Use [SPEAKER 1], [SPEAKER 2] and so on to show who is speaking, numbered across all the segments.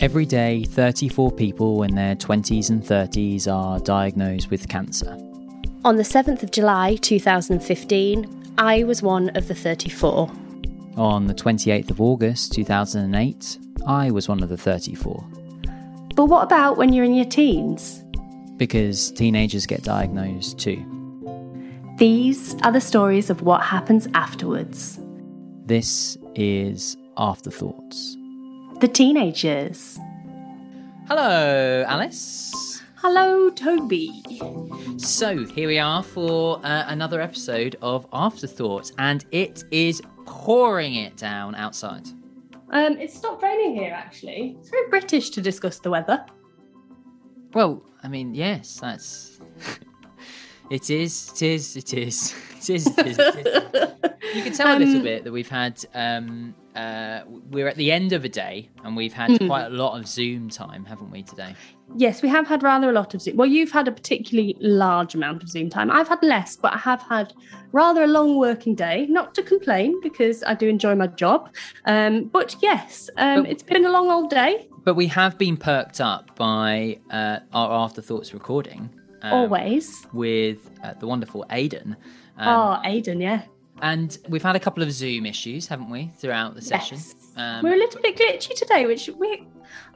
[SPEAKER 1] Every day, 34 people in their 20s and 30s are diagnosed with cancer.
[SPEAKER 2] On the 7th of July 2015, I was one of the 34.
[SPEAKER 1] On the 28th of August 2008, I was one of the 34.
[SPEAKER 2] But what about when you're in your teens?
[SPEAKER 1] Because teenagers get diagnosed too.
[SPEAKER 2] These are the stories of what happens afterwards.
[SPEAKER 1] This is Afterthoughts.
[SPEAKER 2] The teenagers.
[SPEAKER 1] Hello, Alice.
[SPEAKER 2] Hello, Toby.
[SPEAKER 1] So, here we are for uh, another episode of Afterthoughts, and it is pouring it down outside.
[SPEAKER 2] Um, it stopped raining here, actually. It's very British to discuss the weather.
[SPEAKER 1] Well, I mean, yes, that's. It is, it is, it is, it is, it is. It is. You can tell a little
[SPEAKER 2] Um,
[SPEAKER 1] bit that we've had. Um, uh, we're at the end of a day, and we've had
[SPEAKER 2] Hmm.
[SPEAKER 1] quite a lot of Zoom time, haven't we, today?
[SPEAKER 2] Yes, we have had rather a lot of Zoom. Well, you've had a particularly large amount of Zoom time. I've had less, but I have had rather a long working day. Not to complain because I do enjoy my job. Um, but yes, um,
[SPEAKER 1] But-
[SPEAKER 2] it's been a long old day.
[SPEAKER 1] But we have been perked up by uh, our Afterthoughts recording. Um,
[SPEAKER 2] always.
[SPEAKER 1] with uh, the wonderful Aidan. Um,
[SPEAKER 2] oh, Aidan, yeah.
[SPEAKER 1] And we've had a couple of Zoom issues, haven't we, throughout the session?
[SPEAKER 2] Yes.
[SPEAKER 1] Um,
[SPEAKER 2] We're a little bit glitchy today, which we.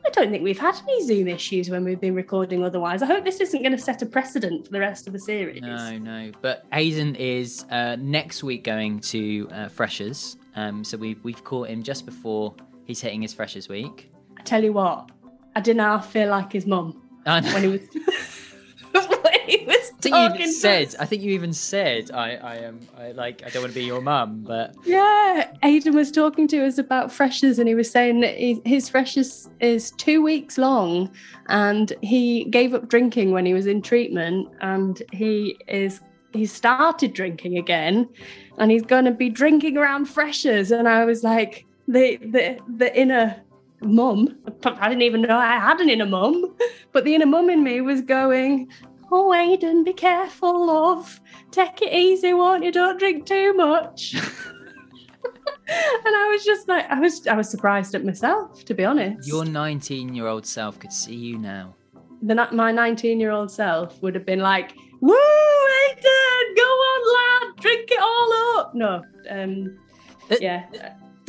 [SPEAKER 2] I don't think we've had any Zoom issues when we've been recording otherwise. I hope this isn't going to set a precedent for the rest of the series.
[SPEAKER 1] No, no. But Aidan is uh, next week going to uh, Freshers. Um, so we, we've caught him just before he's hitting his Freshers week.
[SPEAKER 2] I tell you what, I didn't feel like his mum when he was. he was
[SPEAKER 1] I think you even
[SPEAKER 2] to
[SPEAKER 1] said.
[SPEAKER 2] us.
[SPEAKER 1] I think you even said. I, I am. I like. I don't want to be your mum, but
[SPEAKER 2] Yeah, Aidan was talking to us about freshers, and he was saying that he, his freshers is two weeks long, and he gave up drinking when he was in treatment, and he is he started drinking again, and he's going to be drinking around freshers, and I was like the the the inner mum. I didn't even know I had an inner mum, but the inner mum in me was going. Oh, Aidan, be careful, love. Take it easy, won't you? Don't drink too much. and I was just like, I was, I was surprised at myself, to be honest.
[SPEAKER 1] your 19-year-old self could see you now.
[SPEAKER 2] the, my 19 year old self would have been like, Woo, Aidan, go on, lad, drink it all up. No, um,
[SPEAKER 1] Uh,
[SPEAKER 2] yeah.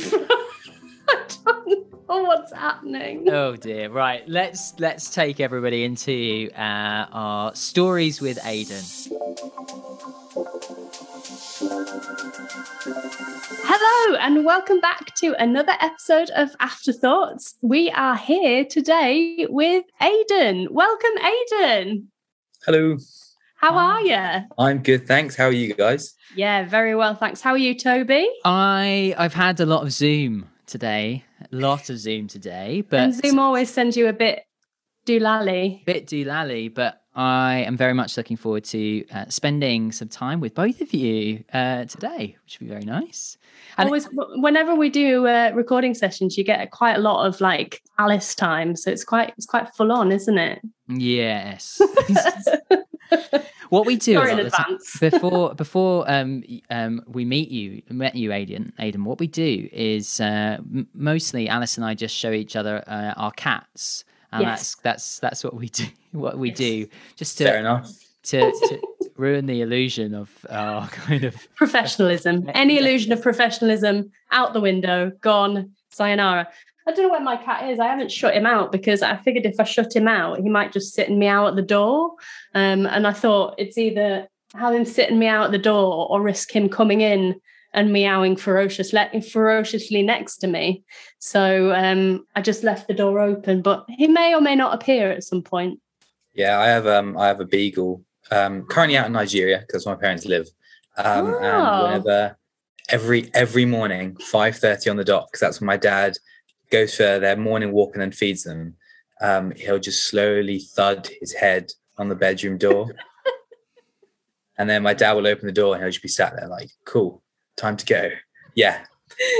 [SPEAKER 2] I don't know what's happening.
[SPEAKER 1] Oh dear. Right. Let's let's take everybody into uh, our stories with Aidan
[SPEAKER 2] Hello, and welcome back to another episode of Afterthoughts. We are here today with Aidan Welcome, Aidan
[SPEAKER 3] Hello,
[SPEAKER 2] How
[SPEAKER 1] Hi.
[SPEAKER 2] are you?
[SPEAKER 3] I'm good, thanks. How are you guys?
[SPEAKER 2] Yeah, very well, thanks. How are you, Toby?
[SPEAKER 1] I I've had a lot of Zoom today. A lot of Zoom today, but
[SPEAKER 2] and Zoom always sends you a bit doolally.
[SPEAKER 1] bit doolally, but I am very much looking forward to uh, spending some time with both of you uh, today, which would be very nice. And
[SPEAKER 2] Always, whenever we do uh, recording sessions, you get quite a lot of like Alice time, so it's quite it's quite full on, isn't it?
[SPEAKER 1] yes, what we do
[SPEAKER 2] Sorry
[SPEAKER 1] a
[SPEAKER 2] in
[SPEAKER 1] lot of the time-
[SPEAKER 2] advance.
[SPEAKER 1] before before um um we meet you met you Aidan Aidan what we do is uh, m- mostly Alice and I just show each other uh, our cats and
[SPEAKER 2] Yes.
[SPEAKER 1] that's that's that's what we do what we
[SPEAKER 2] Yes.
[SPEAKER 1] do just
[SPEAKER 3] Fair
[SPEAKER 1] to
[SPEAKER 3] enough.
[SPEAKER 1] to, to ruin the illusion of our kind of
[SPEAKER 2] professionalism. Any illusion of professionalism out the window, gone. Sayonara. I don't know where my cat is. I haven't shut him out because I figured if I shut him out, he might just sit and meow at the door. Um, and I thought it's either have him sit and meow at the door or risk him coming in and meowing ferocious, ferociously next to me. So um, I just left the door open, but he may or may not appear at some point.
[SPEAKER 3] Yeah, I have um I have a beagle um currently out in Nigeria because my parents live. Um
[SPEAKER 2] Oh.
[SPEAKER 3] and whenever every every morning, 5:30 on the dot, because that's when my dad goes for their morning walk and then feeds them. Um, he'll just slowly thud his head on the bedroom door. and then my dad will open the door and he'll just be sat there like, cool, time to go. Yeah.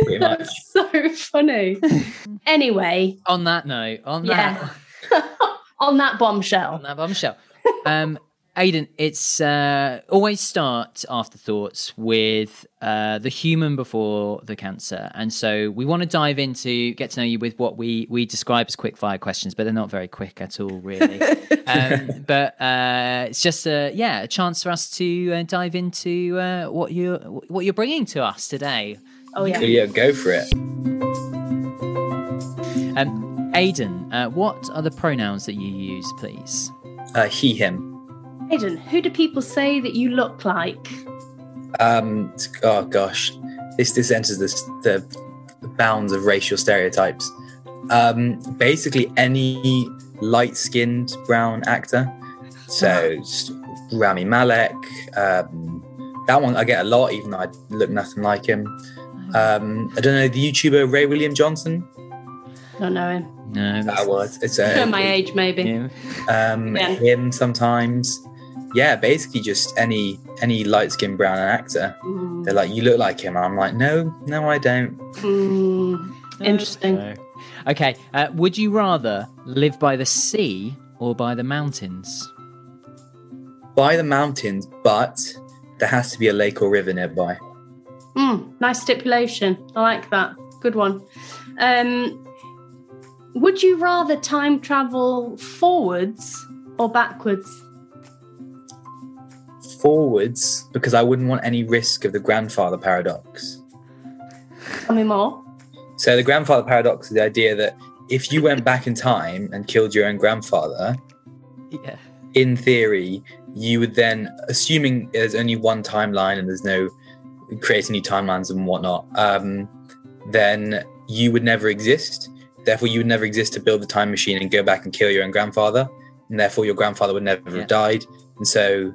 [SPEAKER 3] Pretty much.
[SPEAKER 2] That's so funny. anyway,
[SPEAKER 1] on that note on
[SPEAKER 2] Yeah.
[SPEAKER 1] that
[SPEAKER 2] on that bombshell.
[SPEAKER 1] on that bombshell um Aidan, it's uh, always start afterthoughts with uh, the human before the cancer, and so we want to dive into get to know you with what we we describe as quick fire questions, but they're not very quick at all, really. um, but uh, it's just a yeah a chance for us to uh, dive into uh, what you what you're bringing to us today.
[SPEAKER 2] Oh yeah.
[SPEAKER 3] Yeah, go for it.
[SPEAKER 1] Um, Aidan, uh, what are the pronouns that you use, please?
[SPEAKER 3] Uh, he, him.
[SPEAKER 2] Aidan, who do people say that you look like?
[SPEAKER 3] Um, oh gosh, this this enters this, the, the bounds of racial stereotypes. Um, basically, any light-skinned brown actor. So Rami Malek. Um, that one I get a lot, even though I look nothing like him. Um, I don't know the YouTuber Ray William Johnson.
[SPEAKER 2] Don't know him.
[SPEAKER 1] No,
[SPEAKER 3] That was it's a
[SPEAKER 2] my age, maybe.
[SPEAKER 1] Yeah.
[SPEAKER 3] um,
[SPEAKER 2] Yeah.
[SPEAKER 3] him sometimes. Yeah, basically just any any light skinned brown actor.
[SPEAKER 2] Mm,
[SPEAKER 3] They're like, you look like him. And I'm like, no, no, I don't.
[SPEAKER 2] mm, interesting.
[SPEAKER 1] So- Okay, uh, would you rather live by the sea or by the mountains?
[SPEAKER 3] By the mountains, but there has to be a lake or river nearby.
[SPEAKER 2] Mm, nice stipulation. I like that. Good one. Um, would you rather time travel forwards or backwards?
[SPEAKER 3] Forwards, because I wouldn't want any risk of the grandfather paradox.
[SPEAKER 2] Tell me more.
[SPEAKER 3] So the grandfather paradox is the idea that if you went back in time and killed your own grandfather,
[SPEAKER 1] Yeah.
[SPEAKER 3] in theory, you would then, assuming there's only one timeline and there's no creating new timelines and whatnot, um, then you would never exist. Therefore, you would never exist to build the time machine and go back and kill your own grandfather. And therefore, your grandfather would never
[SPEAKER 1] Yeah.
[SPEAKER 3] have died. And so,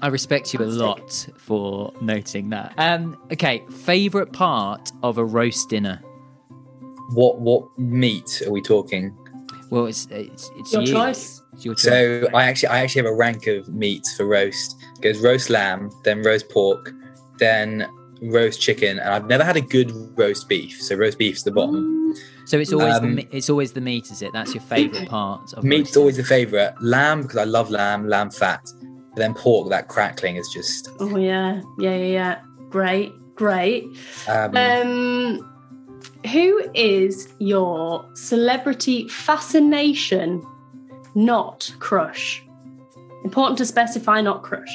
[SPEAKER 1] I respect you a lot for noting that. Um, okay, favorite part of a roast dinner?
[SPEAKER 3] what what meat are we talking?
[SPEAKER 1] Well, it's it's, it's
[SPEAKER 2] Your
[SPEAKER 1] you.
[SPEAKER 2] choice.
[SPEAKER 1] It's your choice.
[SPEAKER 3] So, I actually I actually have a rank of meats for roast. It goes roast lamb, then roast pork, then roast chicken, and I've never had a good roast beef. So roast beef's the bottom.
[SPEAKER 1] So it's always the
[SPEAKER 3] Um,
[SPEAKER 1] me- it's always the meat, is it? That's your favorite part of
[SPEAKER 3] Meat's
[SPEAKER 1] roasting.
[SPEAKER 3] always the favorite. Lamb because I love lamb, lamb fat. But then pork, that crackling is just.
[SPEAKER 2] Oh yeah, yeah, yeah, yeah. Great, great.
[SPEAKER 3] Um,
[SPEAKER 2] Um, who is your celebrity fascination, not crush? Important to specify, not crush.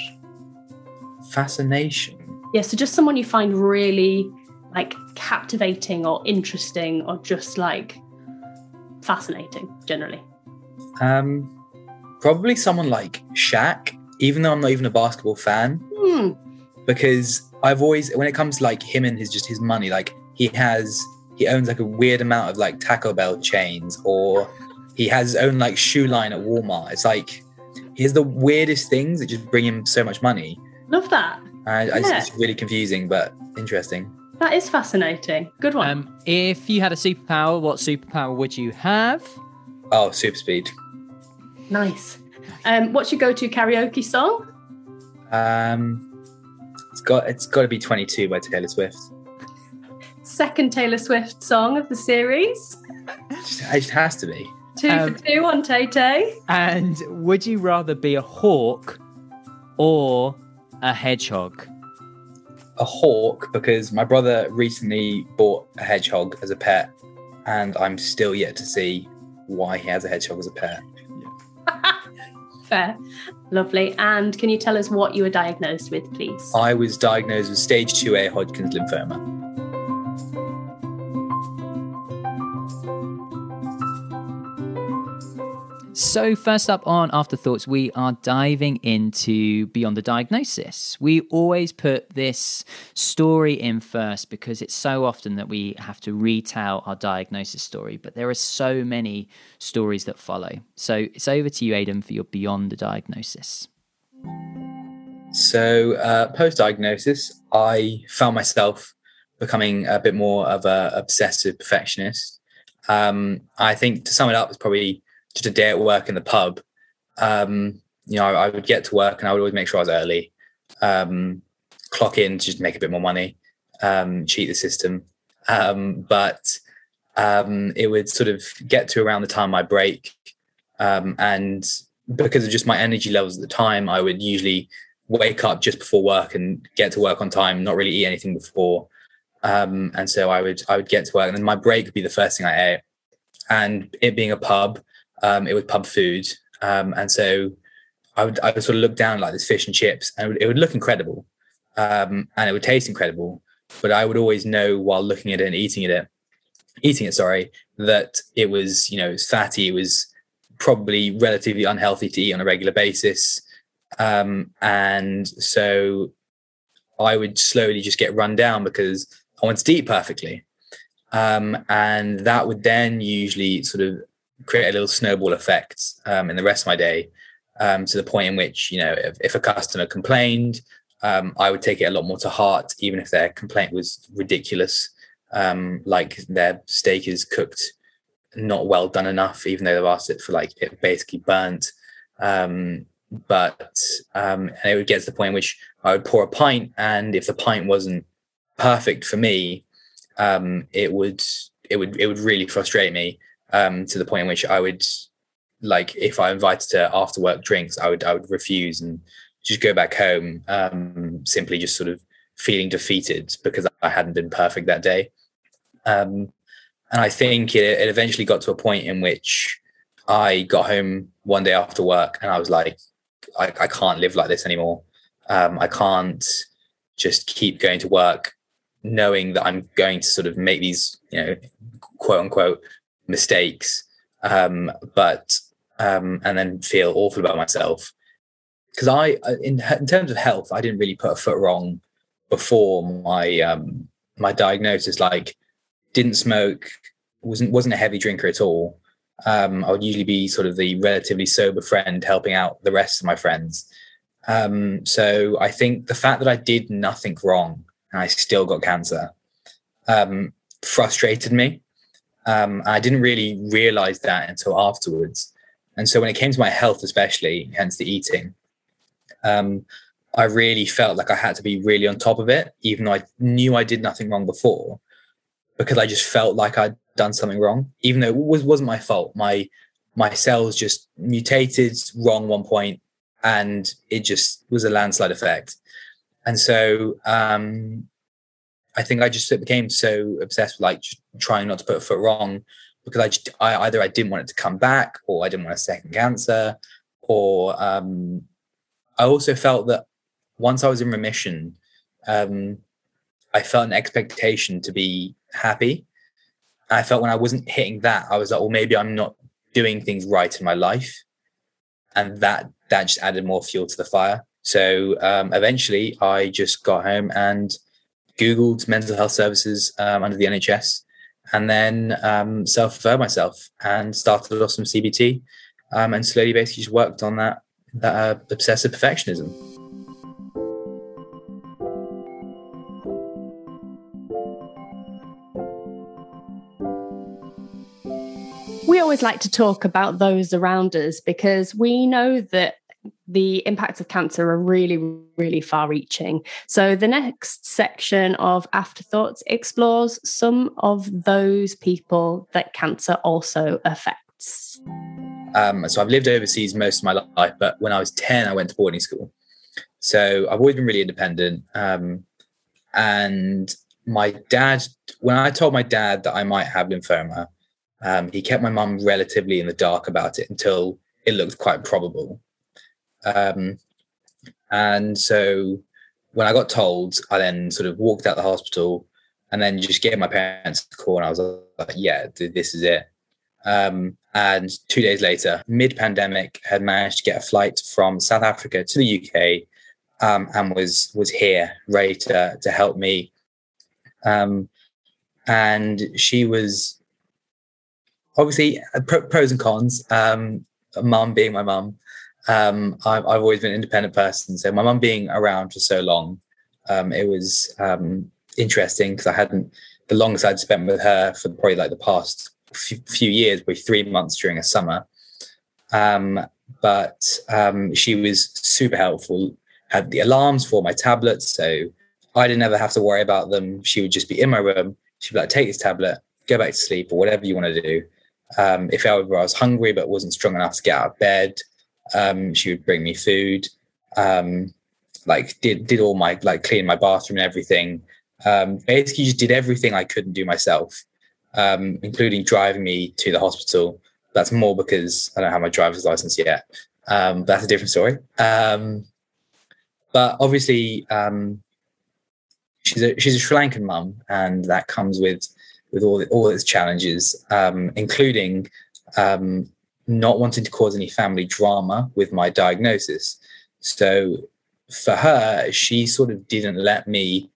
[SPEAKER 3] fascination.
[SPEAKER 2] Yeah, so just someone you find really like captivating or interesting or just like fascinating generally.
[SPEAKER 3] Um, probably someone like Shaq, even though I'm not even a basketball fan,
[SPEAKER 2] Hmm.
[SPEAKER 3] because I've always, when it comes to like him and his just his money, like he has, he owns like a weird amount of like Taco Bell chains, or he has his own like shoe line at Walmart. It's like he has the weirdest things that just bring him so much money.
[SPEAKER 2] Love that.
[SPEAKER 3] I, I,
[SPEAKER 2] Yeah.
[SPEAKER 3] It's really confusing, but interesting.
[SPEAKER 2] That is fascinating. Good one.
[SPEAKER 1] Um, if you had a superpower, what superpower would you have?
[SPEAKER 3] Oh, super speed.
[SPEAKER 2] nice. Um, what's your go-to karaoke song?
[SPEAKER 3] Um, it's got it's got to be 22 by Taylor Swift.
[SPEAKER 2] Second Taylor Swift song of the series.
[SPEAKER 3] It just, it just has to be.
[SPEAKER 2] Two
[SPEAKER 1] Um,
[SPEAKER 2] for two on Tay Tay.
[SPEAKER 1] And would you rather be a hawk or a hedgehog?
[SPEAKER 3] A hawk because my brother recently bought a hedgehog as a pet, and I'm still yet to see why he has a hedgehog as a pet.
[SPEAKER 2] Fair. Lovely. And can you tell us what you were diagnosed with, please?
[SPEAKER 3] I was diagnosed with stage 2A Hodgkin's lymphoma.
[SPEAKER 1] So, first up on Afterthoughts, we are diving into Beyond the Diagnosis. We always put this story in first because it's so often that we have to retell our diagnosis story, but there are so many stories that follow. So, it's over to you, Aidan, for your Beyond the Diagnosis.
[SPEAKER 3] So, uh, post diagnosis, I found myself becoming a bit more of a obsessive perfectionist. Um, I think to sum it up, it's probably just a day at work in the pub. Um, you know, I, I would get to work and I would always make sure I was early, um, clock in to just make a bit more money, um, cheat the system. Um, but um, it would sort of get to around the time I break, um, and because of just my energy levels at the time, I would usually wake up just before work and get to work on time, not really eat anything before. Um, and so I would I would get to work, and then my break would be the first thing I ate. And it being a pub, um, it was pub food, um, and so I would I would sort of look down like this fish and chips, and it would, it would look incredible, um, and it would taste incredible. But I would always know while looking at it and eating it, eating it, sorry, that it was you know it was fatty, it was probably relatively unhealthy to eat on a regular basis, um, and so I would slowly just get run down because I wanted to eat perfectly. Um, and that would then usually sort of create a little snowball effect um, in the rest of my day um, to the point in which, you know, if, if a customer complained, um, I would take it a lot more to heart, even if their complaint was ridiculous, um, like their steak is cooked not well done enough, even though they've asked it for like it basically burnt. Um, but and it would get to the point in which I would pour a pint, and if the pint wasn't perfect for me, um, it would it would it would really frustrate me um, to the point in which I would like if I invited to after work drinks, I would I would refuse and just go back home, um, simply just sort of feeling defeated because I hadn't been perfect that day. Um, and I think it, it eventually got to a point in which I got home one day after work and I was like, I, I can't live like this anymore. Um, I can't just keep going to work knowing that I'm going to sort of make these, you know, quote unquote mistakes, um, but um, and then feel awful about myself. Because I, in, in terms of health, I didn't really put a foot wrong before my um, my diagnosis. Like, didn't smoke, wasn't wasn't a heavy drinker at all. Um, I would usually be sort of the relatively sober friend helping out the rest of my friends. Um, so I think the fact that I did nothing wrong and I still got cancer um, frustrated me. Um, I didn't really realize that until afterwards. And so when it came to my health, especially, hence the eating, um, I really felt like I had to be really on top of it, even though I knew I did nothing wrong before, because I just felt like I'd done something wrong, even though it was, wasn't my fault. My my cells just mutated wrong one point, and it just was a landslide effect. And so um, I think I just became so obsessed with like trying not to put a foot wrong because I, just, I either I didn't want it to come back or I didn't want a second cancer or um, I also felt that once I was in remission, um, I felt an expectation to be happy. I felt when I wasn't hitting that, I was like, well, maybe I'm not doing things right in my life. And that that just added more fuel to the fire. So um, eventually I just got home and Googled mental health services um, under the NHS and then um, self-referred myself and started off some CBT um, and slowly basically just worked on that, that uh, obsessive perfectionism.
[SPEAKER 2] We always like to talk about those around us because we know that the impacts of cancer are really, really far reaching. So, the next section of Afterthoughts explores some of those people that cancer also affects.
[SPEAKER 3] Um, so, I've lived overseas most of my life, but when I was 10, I went to boarding school. So, I've always been really independent. Um, and my dad, when I told my dad that I might have lymphoma, um, he kept my mum relatively in the dark about it until it looked quite probable. Um, and so when I got told, I then sort of walked out the hospital and then just gave my parents a call and I was like, yeah, this is it. Um, and two days later, mid pandemic, had managed to get a flight from South Africa to the UK um, and was was here ready to, to help me. Um, and she was obviously uh, pros and cons. Um, mum being my mum, um, I've, I've, always been an independent person. So my mum being around for so long, um, it was um, interesting because I hadn't the longest I'd spent with her for probably like the past few, few years, probably three months during a summer. Um, but um, she was super helpful. Had the alarms for my tablets, so I didn't ever have to worry about them. She would just be in my room. She'd be like, "Take this tablet, go back to sleep, or whatever you want to do." Um, if I was hungry but wasn't strong enough to get out of bed, Um, she would bring me food, um, like did did all my like clean my bathroom and everything. Um, basically, just did everything I couldn't do myself, um, including driving me to the hospital. That's more because I don't have my driver's license yet. Um, that's a different story. Um, but obviously, um, she's a she's a Sri Lankan mum, and that comes with with all all its challenges, um, including um, not wanting to cause any family drama with my diagnosis. So for her, she sort of didn't let me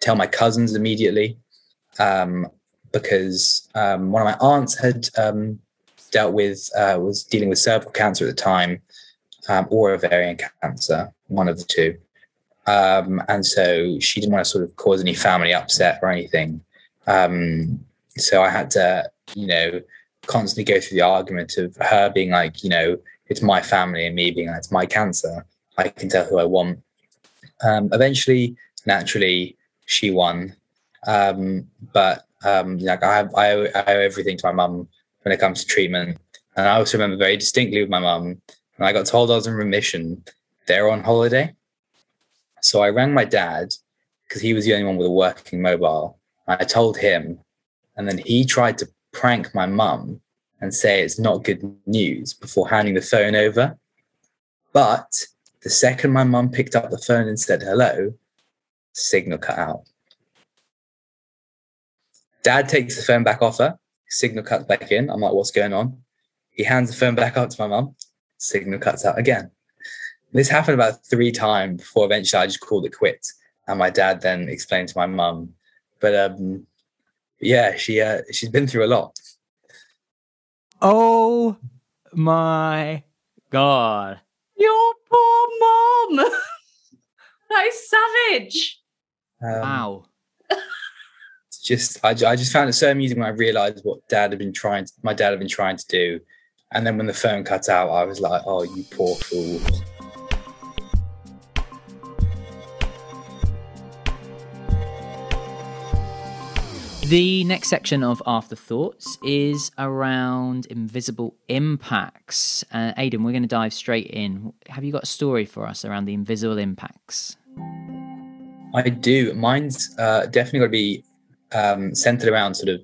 [SPEAKER 3] tell my cousins immediately um, because um, one of my aunts had um, dealt with uh, was dealing with cervical cancer at the time um, or ovarian cancer, one of the two. Um, and so she didn't want to sort of cause any family upset or anything. Um, so I had to, you know, constantly go through the argument of her being like, you know, it's my family and me being like, it's my cancer. I can tell who I want. Um, eventually, naturally, she won. Um, but um, like I, have, I, owe, I owe everything to my mum when it comes to treatment. And I also remember very distinctly with my mum when I got told I was in remission. They're on holiday, so I rang my dad because he was the only one with a working mobile. I told him, and then he tried to prank my mum and say it's not good news before handing the phone over. But the second my mum picked up the phone and said hello, signal cut out. Dad takes the phone back off her, signal cuts back in. I'm like, what's going on? He hands the phone back up to my mum, signal cuts out again. This happened about three times before eventually I just called it quits. And my dad then explained to my mum. But um, yeah, she uh, she's been through a lot.
[SPEAKER 1] Oh my god!
[SPEAKER 2] Your poor mom. that is savage.
[SPEAKER 3] Um,
[SPEAKER 1] wow.
[SPEAKER 3] Just I, I just found it so amusing when I realized what dad had been trying to, my dad had been trying to do. And then when the phone cut out, I was like, oh, you poor fool.
[SPEAKER 1] The next section of Afterthoughts is around invisible impacts. Uh, Aidan, we're going to dive straight in. Have you got a story for us around the invisible impacts?
[SPEAKER 3] I do. Mine's uh, definitely going to be um, centered around sort of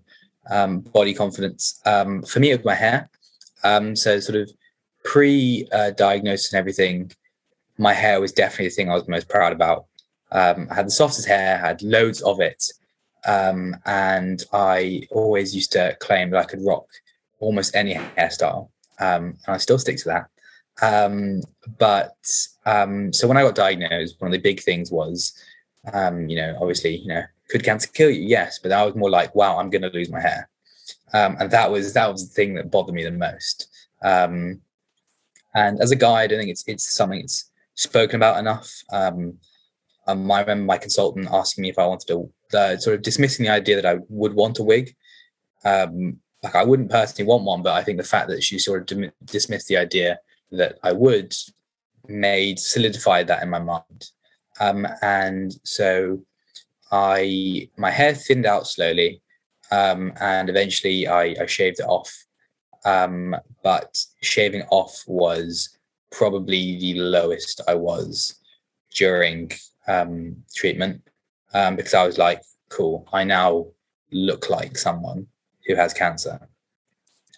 [SPEAKER 3] um, body confidence. Um, for me, it was my hair. Um, so, sort of pre uh, diagnosis and everything, my hair was definitely the thing I was most proud about. Um, I had the softest hair, had loads of it. Um, and I always used to claim that I could rock almost any hairstyle. and I still stick to that. Um, but um, so when I got diagnosed, one of the big things was, um, you know, obviously, you know, could cancer kill you? Yes, but that was more like, wow, I'm going to lose my hair, um, and that was that was the thing that bothered me the most. Um, and as a guy, I don't think it's it's something that's spoken about enough. Um, um, I remember my consultant asking me if I wanted to, uh, sort of dismissing the idea that I would want a wig. Um, like I wouldn't personally want one, but I think the fact that she sort of dim- dismissed the idea that I would made solidified that in my mind. Um, and so I my hair thinned out slowly, um, and eventually I, I shaved it off. Um, but shaving off was probably the lowest I was during um, treatment um, because I was like, cool, I now look like someone who has cancer.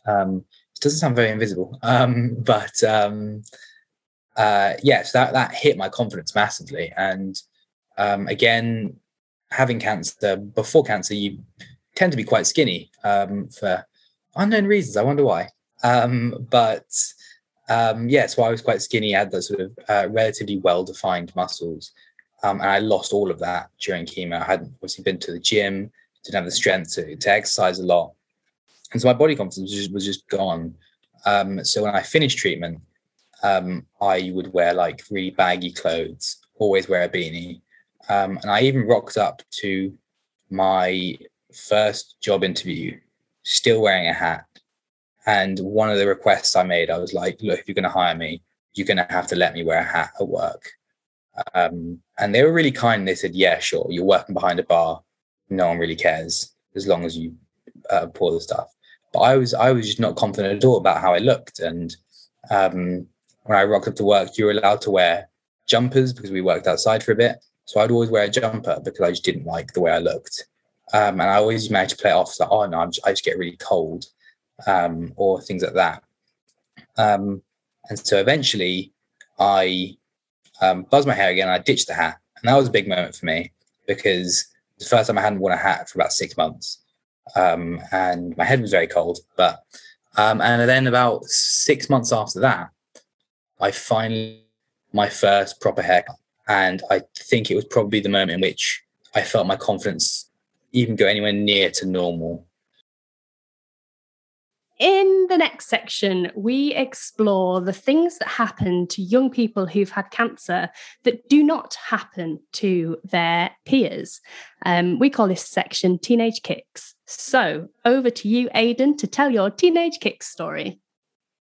[SPEAKER 3] Um, it doesn't sound very invisible, um, but um, uh, yes, that that hit my confidence massively. And um, again, having cancer before cancer, you tend to be quite skinny um, for unknown reasons. I wonder why. Um, but um, yeah, so I was quite skinny. Had those sort of uh, relatively well-defined muscles, um, and I lost all of that during chemo. I hadn't obviously been to the gym, didn't have the strength to, to exercise a lot, and so my body confidence was just, was just gone. Um, so when I finished treatment, um, I would wear like really baggy clothes, always wear a beanie, um, and I even rocked up to my first job interview still wearing a hat. And one of the requests I made, I was like, look, if you're going to hire me, you're going to have to let me wear a hat at work. Um, and they were really kind. They said, yeah, sure. You're working behind a bar. No one really cares as long as you uh, pour the stuff. But I was, I was just not confident at all about how I looked. And um, when I rocked up to work, you were allowed to wear jumpers because we worked outside for a bit. So I'd always wear a jumper because I just didn't like the way I looked. Um, and I always managed to play it off like, oh no, just, i just, get really cold, um, or things like that. Um, and so eventually, I um, buzzed my hair again. I ditched the hat, and that was a big moment for me because the first time I hadn't worn a hat for about six months, um, and my head was very cold. But um, and then about six months after that, I finally my first proper haircut, and I think it was probably the moment in which I felt my confidence even go anywhere near to normal.
[SPEAKER 2] In the next section, we explore the things that happen to young people who've had cancer that do not happen to their peers. Um, we call this section Teenage Kicks. So, over to you, Aidan, to tell your Teenage Kicks story.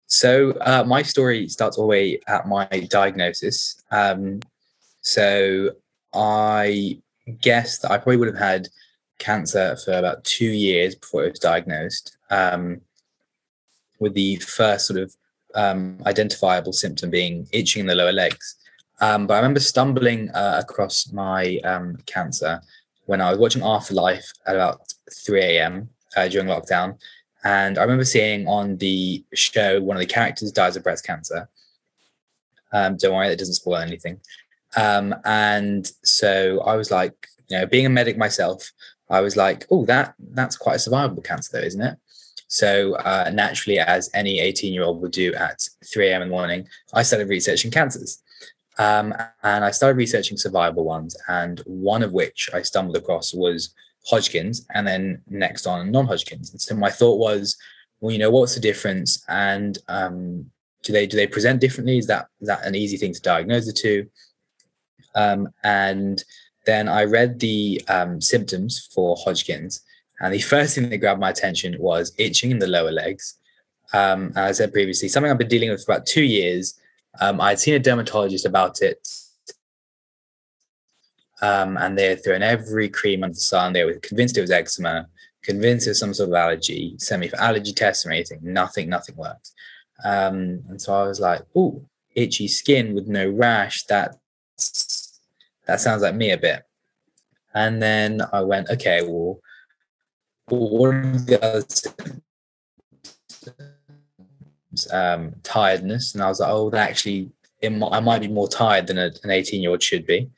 [SPEAKER 3] So, uh, my story starts all the way at my diagnosis. Um, so, I guess that I probably would have had cancer for about two years before it was diagnosed. Um, with the first sort of um, identifiable symptom being itching in the lower legs. Um, but I remember stumbling uh, across my um, cancer when I was watching Afterlife at about 3 a.m. Uh, during lockdown. And I remember seeing on the show one of the characters dies of breast cancer. Um, don't worry, that doesn't spoil anything. Um, and so I was like, you know, being a medic myself, I was like, oh, that that's quite a survivable cancer, though, isn't it? So uh, naturally, as any 18 year old would do at 3 a.m. in the morning, I started researching cancers. Um, and I started researching survivable ones, and one of which I stumbled across was Hodgkin's, and then next on non-Hodgkin's. And so my thought was, well, you know, what's the difference, and um, do they do they present differently? Is that is that an easy thing to diagnose the two? Um, and then I read the um, symptoms for Hodgkin's, and the first thing that grabbed my attention was itching in the lower legs. Um, as I said previously, something I've been dealing with for about two years. Um, I'd seen a dermatologist about it. Um, and they had thrown every cream under the sun. They were convinced it was eczema, convinced it was some sort of allergy, sent me for allergy tests or anything. Nothing, nothing worked. Um, and so I was like, oh, itchy skin with no rash. That that sounds like me a bit. And then I went, okay, well, um, tiredness, and I was like, oh, that actually, I might be more tired than a, an 18 year old should be.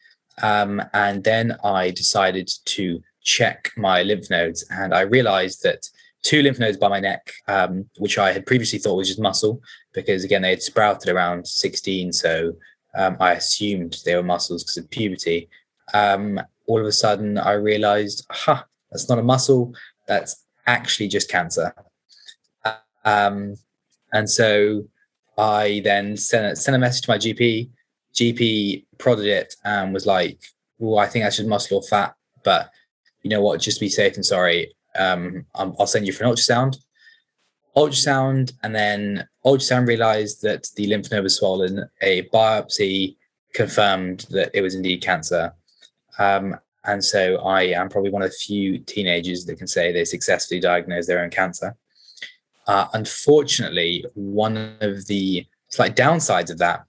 [SPEAKER 3] Um, and then I decided to check my lymph nodes, and I realized that two lymph nodes by my neck, um, which I had previously thought was just muscle, because again, they had sprouted around 16. So um, I assumed they were muscles because of puberty. Um, all of a sudden, I realized, huh, that's not a muscle that's actually just cancer. Um, and so I then sent a, sent a message to my GP. GP prodded it and was like, "Well, I think that's just muscle or fat, but you know what? Just be safe and sorry. Um, I'll send you for an ultrasound." Ultrasound, and then ultrasound realized that the lymph node was swollen. A biopsy confirmed that it was indeed cancer. Um, and so I am probably one of the few teenagers that can say they successfully diagnosed their own cancer. Uh, unfortunately, one of the slight downsides of that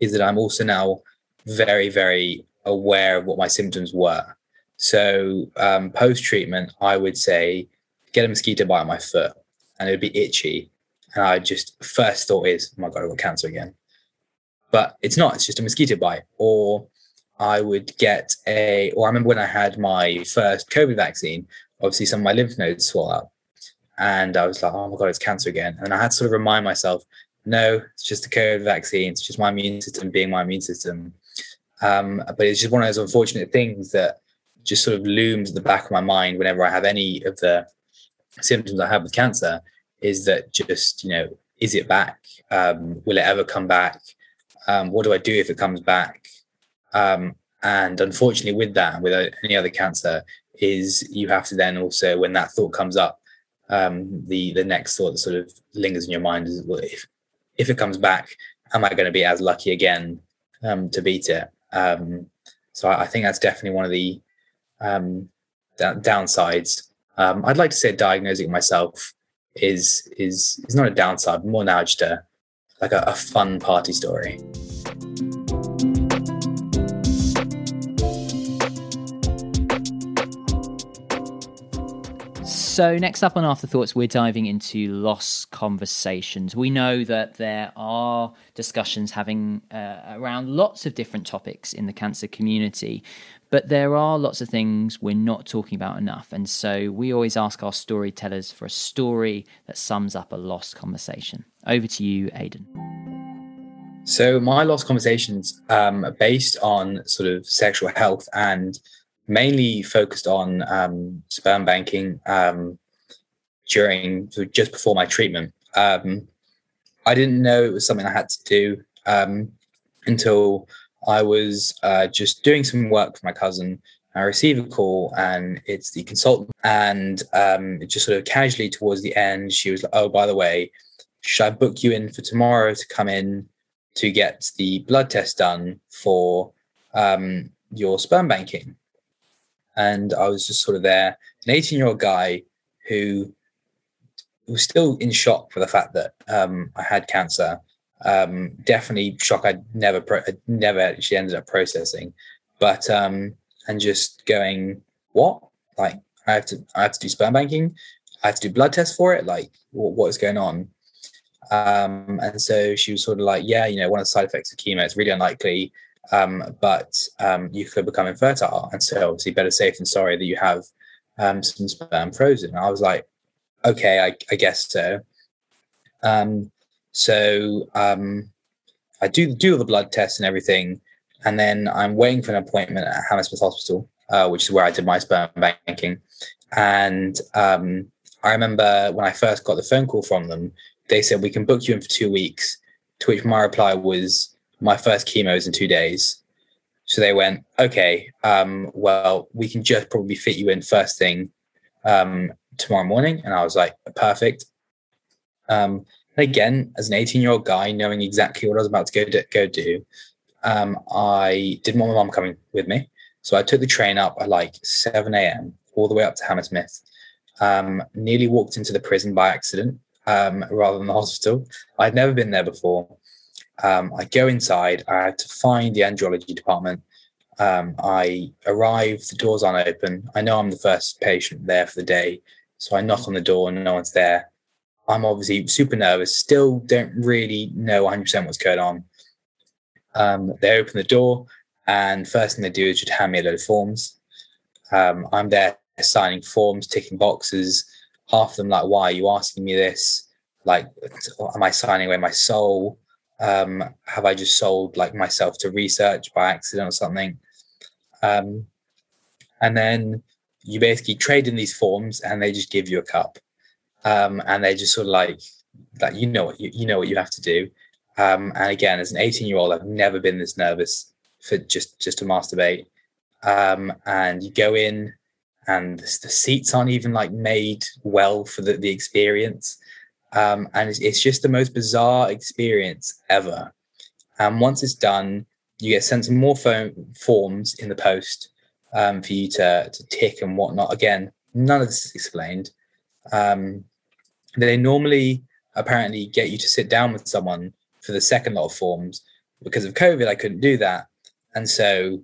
[SPEAKER 3] is that I'm also now very, very aware of what my symptoms were. So um, post treatment, I would say get a mosquito bite on my foot, and it would be itchy, and I just first thought is, oh my god, I got cancer again. But it's not. It's just a mosquito bite, or I would get a, or I remember when I had my first COVID vaccine, obviously some of my lymph nodes swell up. And I was like, oh my God, it's cancer again. And I had to sort of remind myself, no, it's just a COVID vaccine. It's just my immune system being my immune system. Um, but it's just one of those unfortunate things that just sort of looms at the back of my mind whenever I have any of the symptoms I have with cancer is that just, you know, is it back? Um, will it ever come back? Um, what do I do if it comes back? Um, and unfortunately, with that, with any other cancer, is you have to then also, when that thought comes up, um, the the next thought that sort of lingers in your mind is, well, if if it comes back, am I going to be as lucky again um, to beat it? Um, so I, I, think that's definitely one of the um, downsides. Um, I'd like to say diagnosing myself is is is not a downside, more now just a like a, a fun party story.
[SPEAKER 1] So, next up on Afterthoughts, we're diving into lost conversations. We know that there are discussions having uh, around lots of different topics in the cancer community, but there are lots of things we're not talking about enough. And so, we always ask our storytellers for a story that sums up a lost conversation. Over to you, Aidan.
[SPEAKER 3] So, my lost conversations um, are based on sort of sexual health and mainly focused on um, sperm banking um, during just before my treatment. Um, I didn't know it was something I had to do um, until I was uh, just doing some work for my cousin. I receive a call and it's the consultant, and um, just sort of casually towards the end, she was like, "Oh, by the way, should I book you in for tomorrow to come in to get the blood test done for um, your sperm banking?" And I was just sort of there, an 18 year old guy who was still in shock for the fact that um, I had cancer. Um, definitely shock. I'd never, pro- I'd never actually ended up processing, but um, and just going, what? Like I have to, I have to do sperm banking. I have to do blood tests for it. Like what, what is going on? Um, and so she was sort of like, yeah, you know, one of the side effects of chemo. It's really unlikely um, but um, you could become infertile. And so, obviously, better safe than sorry that you have um, some sperm frozen. I was like, okay, I, I guess so. Um, so um, I do do the blood tests and everything, and then I'm waiting for an appointment at Hammersmith Hospital, uh, which is where I did my sperm banking. And um, I remember when I first got the phone call from them, they said we can book you in for two weeks. To which my reply was, my first chemo is in two days. So they went, okay, um, well, we can just probably fit you in first thing um, tomorrow morning. And I was like, perfect. Um, again, as an 18 year old guy, knowing exactly what I was about to go do, go do um, I didn't want my mom coming with me. So I took the train up at like 7 a.m. all the way up to Hammersmith. Um, nearly walked into the prison by accident um, rather than the hospital. I'd never been there before. Um, I go inside. I have to find the andrology department. Um, I arrive. The doors aren't open. I know I'm the first patient there for the day, so I knock on the door and no one's there. I'm obviously super nervous. Still don't really know 100% what's going on. Um, they open the door, and first thing they do is just hand me a load of forms. Um, I'm there signing forms, ticking boxes. Half of them like, "Why are you asking me this? Like, am I signing away my soul?" Um, have I just sold like myself to research by accident or something? Um, and then you basically trade in these forms and they just give you a cup. Um, and they just sort of like that you know what you, you know what you have to do. Um, and again, as an 18 year old, I've never been this nervous for just just to masturbate. Um, and you go in and the, the seats aren't even like made well for the, the experience. Um, and it's, it's, just the most bizarre experience ever. And once it's done, you get sent some more phone forms in the post um, for you to, to tick and whatnot. Again, none of this is explained. Um, they normally apparently get you to sit down with someone for the second lot of forms. Because of COVID, I couldn't do that. And so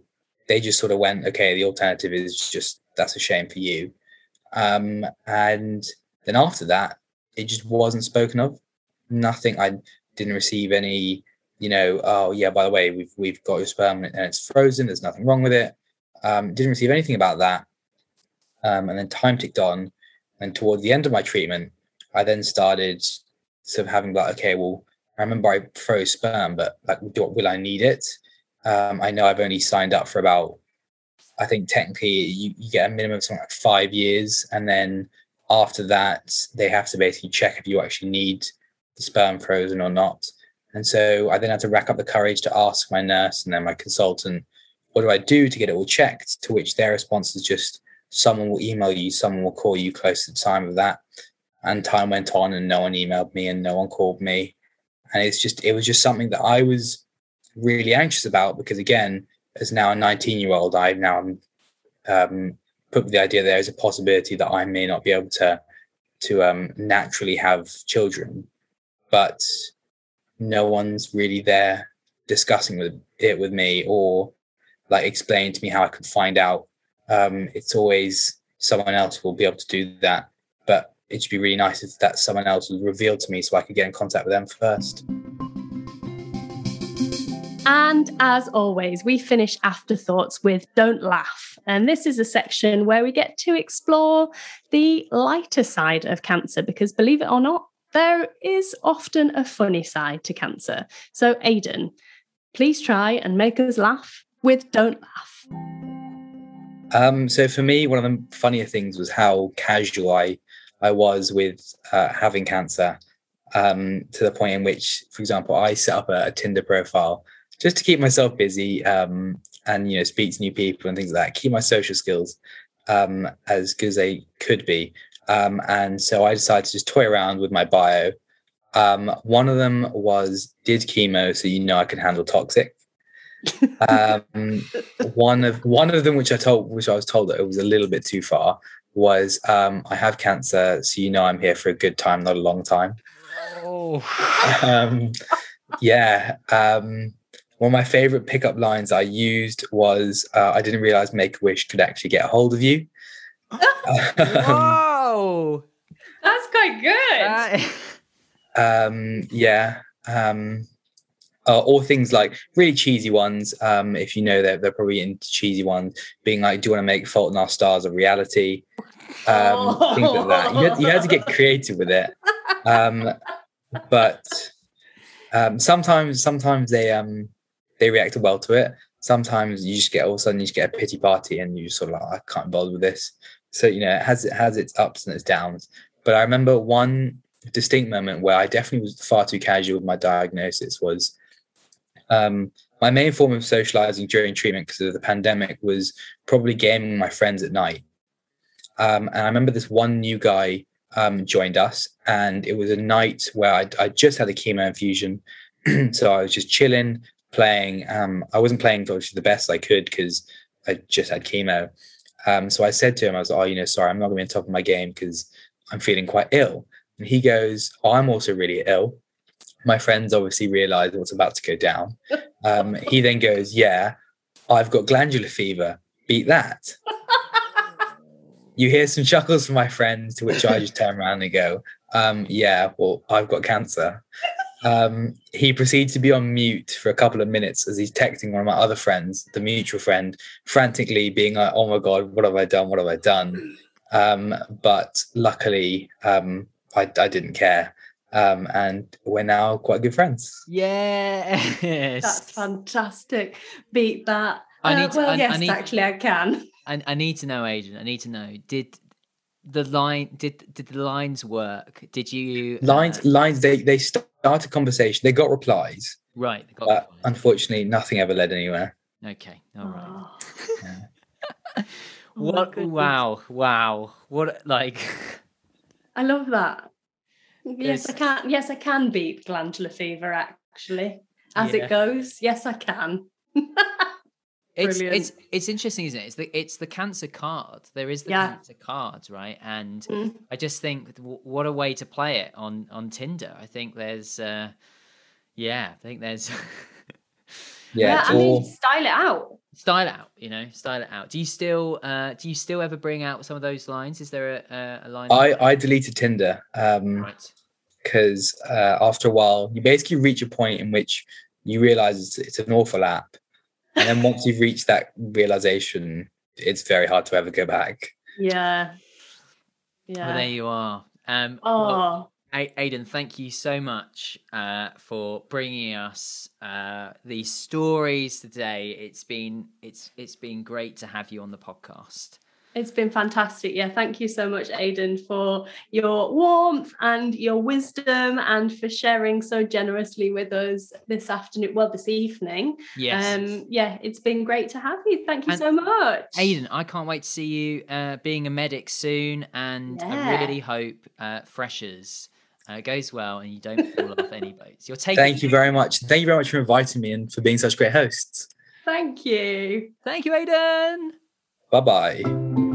[SPEAKER 3] they just sort of went, okay, the alternative is just that's a shame for you. Um, and then after that, it just wasn't spoken of. Nothing. I didn't receive any. You know, oh yeah, by the way, we've we've got your sperm and it's frozen. There's nothing wrong with it. Um, didn't receive anything about that. Um, and then time ticked on, and toward the end of my treatment, I then started sort of having like, okay, well, I remember I froze sperm, but like, do, will I need it? Um, I know I've only signed up for about, I think technically you, you get a minimum of something like five years, and then after that, they have to basically check if you actually need the sperm frozen or not. And so I then had to rack up the courage to ask my nurse and then my consultant, what do I do to get it all checked? To which their response is just, someone will email you, someone will call you close to the time of that. And time went on and no one emailed me and no one called me. And it's just, it was just something that I was really anxious about because, again, as now a 19 year old, I now um, put the idea there is a possibility that I may not be able to to um, naturally have children, but no one's really there discussing with it with me or like explaining to me how I could find out. Um, it's always someone else will be able to do that. But it should be really nice if that someone else was revealed to me so I could get in contact with them first.
[SPEAKER 2] And as always, we finish afterthoughts with Don't Laugh. And this is a section where we get to explore the lighter side of cancer because, believe it or not, there is often a funny side to cancer. So, Aidan, please try and make us laugh with Don't Laugh.
[SPEAKER 3] Um, so, for me, one of the funnier things was how casual I, I was with uh, having cancer um, to the point in which, for example, I set up a, a Tinder profile just to keep myself busy um, and you know speak to new people and things like that keep my social skills um, as good as they could be um, and so i decided to just toy around with my bio um, one of them was did chemo so you know i can handle toxic um, one of one of them which i told which i was told that it was a little bit too far was um, i have cancer so you know i'm here for a good time not a long time
[SPEAKER 1] Oh.
[SPEAKER 3] um, yeah. Um, one of my favorite pickup lines I used was uh, I didn't realize Make a Wish could actually get a hold of you.
[SPEAKER 1] Whoa.
[SPEAKER 2] That's quite good.
[SPEAKER 1] That-
[SPEAKER 3] um, yeah. Um, uh, or things like really cheesy ones. Um, if you know they're, they're probably into cheesy ones, being like, "Do you want to make Fault in Our Stars a reality?" Um, Things like that. You had, you had to get creative with it. Um, but um, sometimes, sometimes they um, they reacted well to it. Sometimes you just get all of a sudden you just get a pity party and you sort of like, I can't bother with this. So you know, it has it has its ups and its downs. But I remember one distinct moment where I definitely was far too casual with my diagnosis was um, my main form of socializing during treatment because of the pandemic was probably gaming with my friends at night. Um, and I remember this one new guy um, joined us, and it was a night where I just had a chemo infusion. so I was just chilling, playing. Um, I wasn't playing obviously the best I could because I just had chemo. Um, so I said to him, I was like, oh, you know, sorry, I'm not going to be on top of my game because I'm feeling quite ill. And he goes, oh, I'm also really ill. My friends obviously realized what's about to go down. Um, he then goes, yeah, I've got glandular fever. Beat that. You hear some chuckles from my friends, to which I just turn around and go, um, yeah, well, I've got cancer. Um, he proceeds to be on mute for a couple of minutes as he's texting one of my other friends, the mutual friend, frantically being like, oh my God, what have I done? What have I done? Um, but luckily, um, I, I didn't care. Um, and we're now quite good friends.
[SPEAKER 1] yes.
[SPEAKER 2] That's fantastic. Beat that.
[SPEAKER 1] I
[SPEAKER 2] Uh,
[SPEAKER 1] need to-
[SPEAKER 2] well,
[SPEAKER 1] I- I
[SPEAKER 2] yes,
[SPEAKER 1] need-
[SPEAKER 2] actually, I can.
[SPEAKER 1] I, I need to know, Adrian. I need to know. Did the line did did the lines work? Did you
[SPEAKER 3] Lines,
[SPEAKER 1] uh,
[SPEAKER 3] lines. They they started conversation. They got replies,
[SPEAKER 1] right? they got
[SPEAKER 3] but
[SPEAKER 1] the
[SPEAKER 3] unfortunately, nothing ever led anywhere.
[SPEAKER 1] okay, all right.
[SPEAKER 2] Oh.
[SPEAKER 3] Yeah.
[SPEAKER 2] Oh
[SPEAKER 1] what?
[SPEAKER 2] goodness.
[SPEAKER 1] Wow, wow. What like?
[SPEAKER 2] I love that. Yes,
[SPEAKER 1] There's-
[SPEAKER 2] I can. Yes, I can beat glandular fever. Actually, as
[SPEAKER 1] Yeah.
[SPEAKER 2] it goes, yes, I can.
[SPEAKER 1] It's
[SPEAKER 2] Brilliant.
[SPEAKER 1] it's it's interesting, isn't it? It's the it's the cancer card. There is the
[SPEAKER 2] Yeah.
[SPEAKER 1] cancer card, right? And
[SPEAKER 2] Mm.
[SPEAKER 1] I just think w- what a way to play it on on Tinder. I think there's uh yeah, I think there's
[SPEAKER 3] Yeah,
[SPEAKER 2] I
[SPEAKER 3] or
[SPEAKER 2] mean, style it out.
[SPEAKER 1] style it out, you know, style it out. Do you still uh do you still ever bring out some of those lines? Is there a a, a line
[SPEAKER 3] I I deleted Tinder. Um,
[SPEAKER 1] right?
[SPEAKER 3] because uh, after a while you basically reach a point in which you realize it's, it's an awful app and then once you've reached that realization it's very hard to ever go back
[SPEAKER 2] Yeah.
[SPEAKER 1] Well,
[SPEAKER 2] Yeah.
[SPEAKER 1] there you are. Um well,
[SPEAKER 2] oh,
[SPEAKER 1] A- Aidan, thank you so much uh, for bringing us uh, these stories today. It's been it's it's been great to have you on the podcast.
[SPEAKER 2] It's been fantastic. Yeah. Thank you so much, Aidan, for your warmth and your wisdom and for sharing so generously with us this afternoon. Well, this evening.
[SPEAKER 1] Yes,
[SPEAKER 2] Um, yeah, it's been great to have you. Thank you
[SPEAKER 1] And
[SPEAKER 2] so much.
[SPEAKER 1] Aidan, I can't wait to see you uh, being a medic soon, and I really hope uh, freshers uh, goes well and you don't fall off any boats. You're taking.
[SPEAKER 3] thank you very much thank you very much for inviting me and for being such great hosts
[SPEAKER 2] Thank you.
[SPEAKER 1] Thank you, Aidan.
[SPEAKER 3] bye bye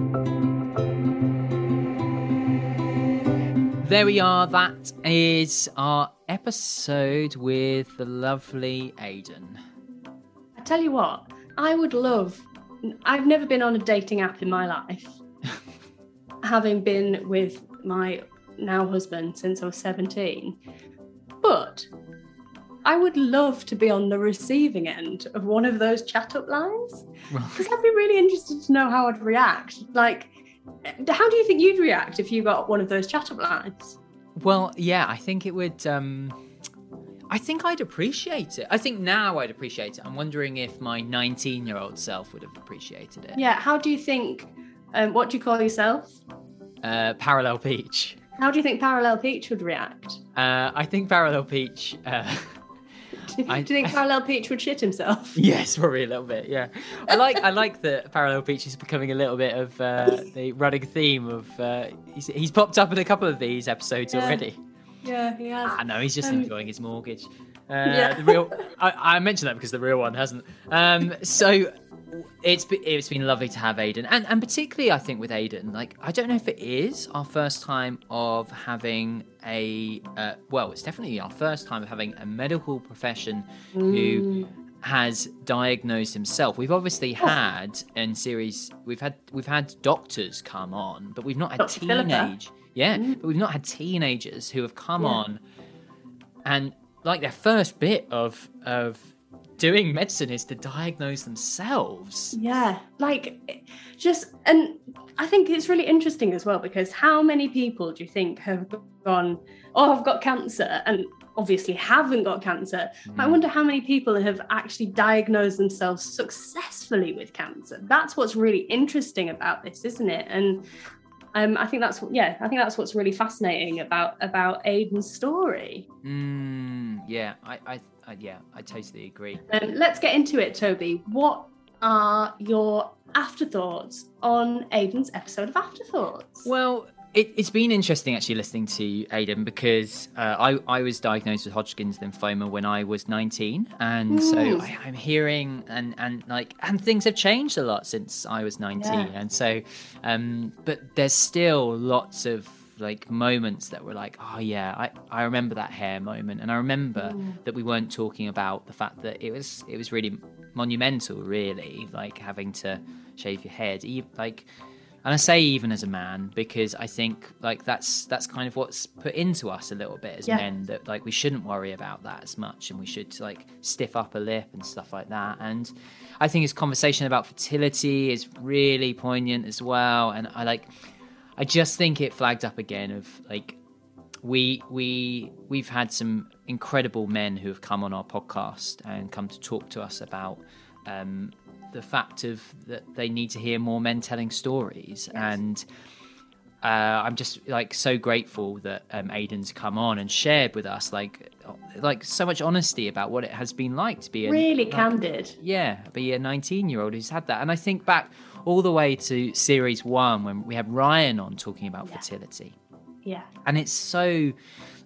[SPEAKER 1] There we are. That is our episode with the lovely Aidan.
[SPEAKER 2] I tell you what, I would love. I've never been on a dating app in my life, having been with my now husband since I was 17. But I would love to be on the receiving end of one of those chat up lines because I'd be really interested to know how I'd react. Like, how do you think you'd react if you got one of those chat up lines?
[SPEAKER 1] Well, yeah, I think it would. Um, I think I'd appreciate it. I think now I'd appreciate it. I'm wondering if my 19 year old self would have appreciated it.
[SPEAKER 2] Yeah. How do you think? Um, what do you call yourself?
[SPEAKER 1] Uh, Parallel Peach.
[SPEAKER 2] How do you think Parallel Peach would react?
[SPEAKER 1] Uh, I think Parallel Peach. Uh,
[SPEAKER 2] do you
[SPEAKER 1] I-
[SPEAKER 2] think Parallel Peach would shit himself?
[SPEAKER 1] Yes, probably a little bit. Yeah, I like I like that Parallel Peach is becoming a little bit of uh, the running theme of. Uh, he's, he's popped up in a couple of these episodes
[SPEAKER 2] Yeah.
[SPEAKER 1] already.
[SPEAKER 2] Yeah, he has.
[SPEAKER 1] I know he's just
[SPEAKER 2] Um,
[SPEAKER 1] enjoying his mortgage. Uh,
[SPEAKER 2] Yeah.
[SPEAKER 1] The real. I, I mentioned that because the real one hasn't. Um, so it's be- it's been lovely to have Aidan, and and particularly I think with Aidan, like I don't know if it is our first time of having a uh, well, it's definitely our first time of having a medical profession who has diagnosed himself. We've obviously
[SPEAKER 2] Oh.
[SPEAKER 1] had in series we've had we've had doctors come on, but we've not had
[SPEAKER 2] Dr. Philippa.
[SPEAKER 1] teenage. Yeah, but we've not had teenagers who have come
[SPEAKER 2] Yeah.
[SPEAKER 1] on and like their first bit of of doing medicine is to diagnose themselves.
[SPEAKER 2] Yeah, like just, and I think it's really interesting as well because how many people do you think have gone, oh, I've got cancer, and obviously haven't got cancer? I hmm. wonder how many people have actually diagnosed themselves successfully with cancer. That's what's really interesting about this, isn't it? And um, I think that's yeah, I think that's what's really fascinating about about Aidan's story.
[SPEAKER 1] Mm, yeah, I, I, I, yeah, I totally agree.
[SPEAKER 2] Um, let's get into it, Toby. What are your afterthoughts on Aidan's episode of Afterthoughts?
[SPEAKER 1] Well, it, it's been interesting actually listening to Aidan because uh, I, I was diagnosed with Hodgkin's lymphoma when I was 19, and so
[SPEAKER 2] Mm.
[SPEAKER 1] I, I'm hearing and and like and things have changed a lot since I was 19,
[SPEAKER 2] Yeah.
[SPEAKER 1] and so, um, but there's still lots of like moments that were like, oh yeah, I, I remember that hair moment, and I remember that we weren't talking about the fact that it was it was really monumental, really, like having to shave your head, like and I say even as a man because I think like that's that's kind of what's put into us a little bit as
[SPEAKER 2] Yeah.
[SPEAKER 1] men that like we shouldn't worry about that as much and we should like stiff up a lip and stuff like that. And I think his conversation about fertility is really poignant as well. And I like I just think it flagged up again of like we we we've had some incredible men who have come on our podcast and come to talk to us about um, the fact of that they need to hear more men telling stories and uh, I'm just like so grateful that um, Aidan's come on and shared with us like like so much honesty about what it has been like to be a,
[SPEAKER 2] really
[SPEAKER 1] like,
[SPEAKER 2] candid.
[SPEAKER 1] yeah, be a 19 year old who's had that. And I think back all the way to series one when we had Ryan on talking about
[SPEAKER 2] Yeah.
[SPEAKER 1] fertility.
[SPEAKER 2] Yeah.
[SPEAKER 1] And it's so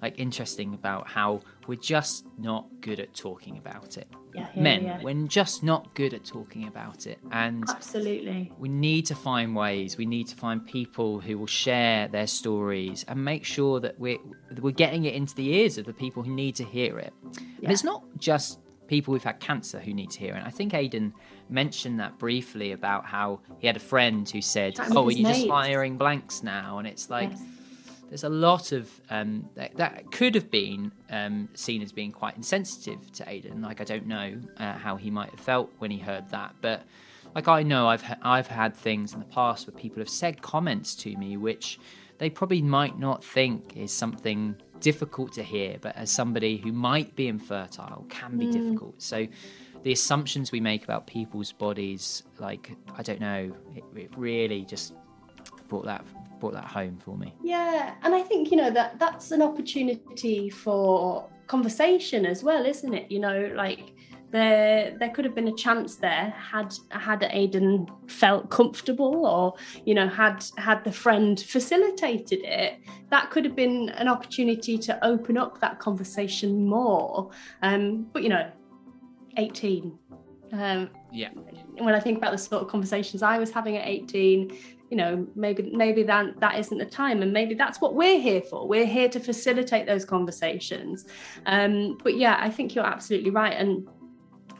[SPEAKER 1] like interesting about how we're just not good at talking about it.
[SPEAKER 2] Yeah. yeah
[SPEAKER 1] Men,
[SPEAKER 2] yeah.
[SPEAKER 1] we're just not good at talking about it. And
[SPEAKER 2] Absolutely.
[SPEAKER 1] we need to find ways. We need to find people who will share their stories and make sure that we're we're getting it into the ears of the people who need to hear it. And it's not just people who've had cancer who need to hear it. I think Aidan mentioned that briefly about how he had a friend who said, "Oh, are you just firing blanks now?" And it's like.
[SPEAKER 2] Yes.
[SPEAKER 1] There's a lot of um, that, that could have been um, seen as being quite insensitive to Aidan. Like I don't know uh, how he might have felt when he heard that, but like I know I've ha- I've had things in the past where people have said comments to me which they probably might not think is something difficult to hear, but as somebody who might be infertile can be difficult. So the assumptions we make about people's bodies, like I don't know, it, it really just brought that brought that home for me.
[SPEAKER 2] Yeah, and I think you know that that's an opportunity for conversation as well, isn't it? You know, like there there could have been a chance there had had Aidan felt comfortable or you know had had the friend facilitated it that could have been an opportunity to open up that conversation more um but you know 18 um
[SPEAKER 1] Yeah.
[SPEAKER 2] when I think about the sort of conversations I was having at 18, you know maybe maybe that that isn't the time. And maybe that's what we're here for. We're here to facilitate those conversations. Um, but yeah i think you're absolutely right. And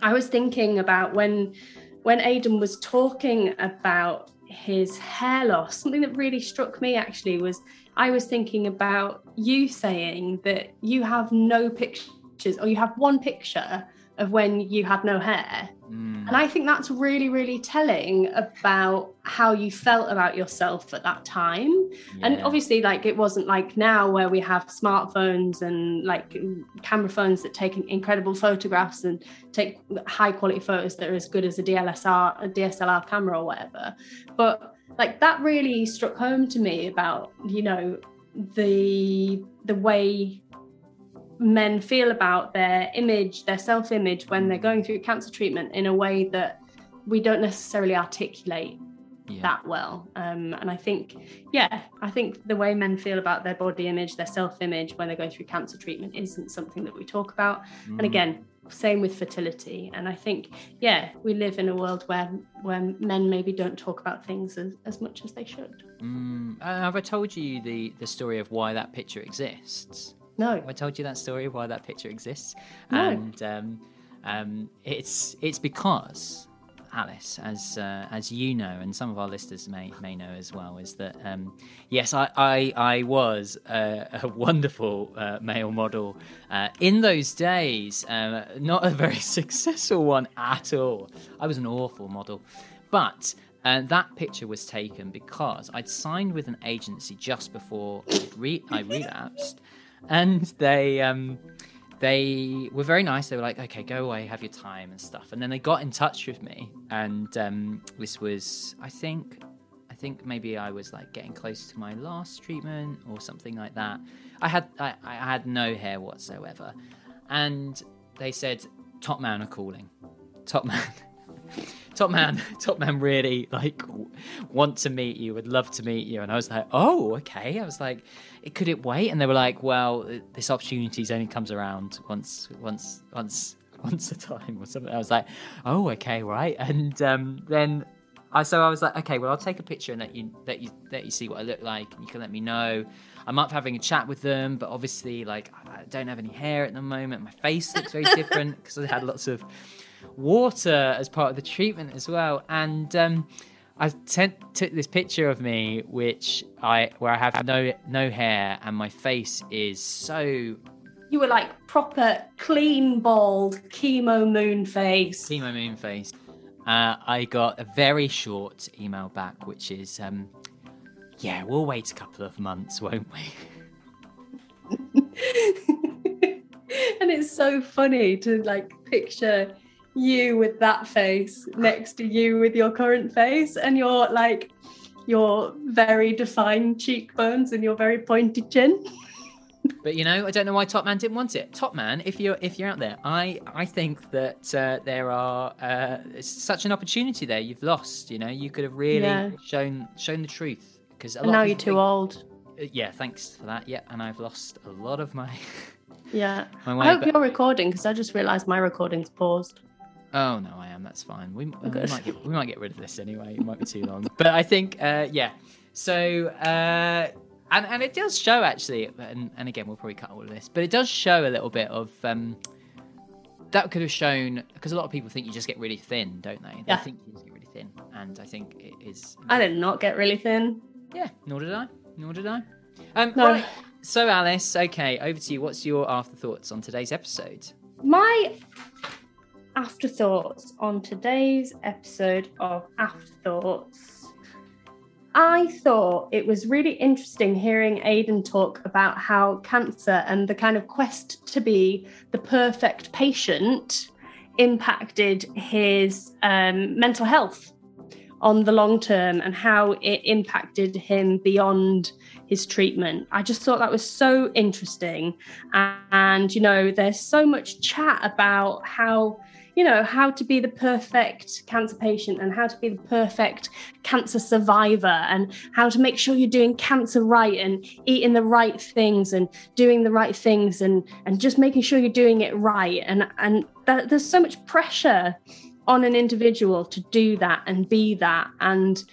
[SPEAKER 2] i was thinking about when when aidan was talking about his hair loss something that really struck me actually was i was thinking about you saying that you have no pictures or you have one picture of when you had no hair. Mm. And I think that's really, really telling about how you felt about yourself at that time. Yeah. And obviously, like it wasn't like now where we have smartphones and like camera phones that take incredible photographs and take high quality photos that are as good as a DSLR, a DSLR camera or whatever. But like that really struck home to me about, you know, the the way men feel about their image, their self image when they're going through cancer treatment in a way that we don't necessarily articulate yeah. that well. Um, and I think, yeah, I think the way men feel about their body image, their self image when they go through cancer treatment isn't something that we talk about. Mm. And again, same with fertility and i think yeah we live in a world where where men maybe don't talk about things as, as much as they should
[SPEAKER 1] mm. uh, have i told you the the story of why that picture exists
[SPEAKER 2] no.
[SPEAKER 1] I told you that story why that picture exists.
[SPEAKER 2] No.
[SPEAKER 1] And um, um, it's it's because Alice, as uh, as you know, and some of our listeners may may know as well, is that um, yes, I I, I was a, a wonderful uh, male model uh, in those days. Um, not a very successful one at all. I was an awful model, but. Uh, that picture was taken because I'd signed with an agency just before re- I relapsed, and they um, they were very nice. They were like, "Okay, go away, have your time and stuff." And then they got in touch with me, and um, this was, I think, I think maybe I was like getting close to my last treatment or something like that. I had I, I had no hair whatsoever, and they said, "Top man are calling, top man." top man, top man really like want to meet you, would love to meet you. And I was like, oh, okay. I was like, could it wait? And they were like, well, this opportunity only comes around once, once, once, once a time or something. I was like, oh, okay, right. And um, then I so I was like, okay, well, I'll take a picture and let you let you let you see what I look like, and you can let me know. I'm up having a chat with them, but obviously, like, I don't have any hair at the moment. My face looks very different because I had lots of water as part of the treatment as well. And um, I sent, took this picture of me, which I where I have no no hair and my face is so.
[SPEAKER 2] You were like proper clean bald chemo moon face.
[SPEAKER 1] Chemo moon face. Uh, I got a very short email back, which is, um, yeah, we'll wait a couple of months, won't we?
[SPEAKER 2] and it's so funny to like picture you with that face next to you with your current face and your like your very defined cheekbones and your very pointed chin.
[SPEAKER 1] but you know, I don't know why Top Man didn't want it. Top Man, if you're if you're out there, I I think that uh, there are uh, such an opportunity there. You've lost. You know, you could have really yeah. shown shown the truth because
[SPEAKER 2] now you're too think, old.
[SPEAKER 1] Uh, yeah, thanks for that. Yeah, and I've lost a lot of my.
[SPEAKER 2] yeah, my I hope but... you're recording because I just realised my recording's paused.
[SPEAKER 1] Oh no, I am. That's fine. We, uh, we might get we might get rid of this anyway. It might be too long, but I think uh, yeah. So uh, and and it does show actually, and, and again we'll probably cut all of this, but it does show a little bit of um, that could have shown because a lot of people think you just get really thin, don't they? They
[SPEAKER 2] yeah.
[SPEAKER 1] think you just get really thin, and I think it is.
[SPEAKER 2] I did not get really thin.
[SPEAKER 1] Yeah, nor did I. Nor did I. Um, no. Right. So Alice, okay, over to you. What's your afterthoughts on today's episode?
[SPEAKER 2] My afterthoughts on today's episode of Afterthoughts. I thought it was really interesting hearing Aidan talk about how cancer and the kind of quest to be the perfect patient impacted his um, mental health on the long term and how it impacted him beyond his treatment. I just thought that was so interesting. And, you know, there's so much chat about how you know, how to be the perfect cancer patient and how to be the perfect cancer survivor and how to make sure you're doing cancer right and eating the right things and doing the right things and and just making sure you're doing it right. And and that, there's so much pressure on an individual to do that and be that and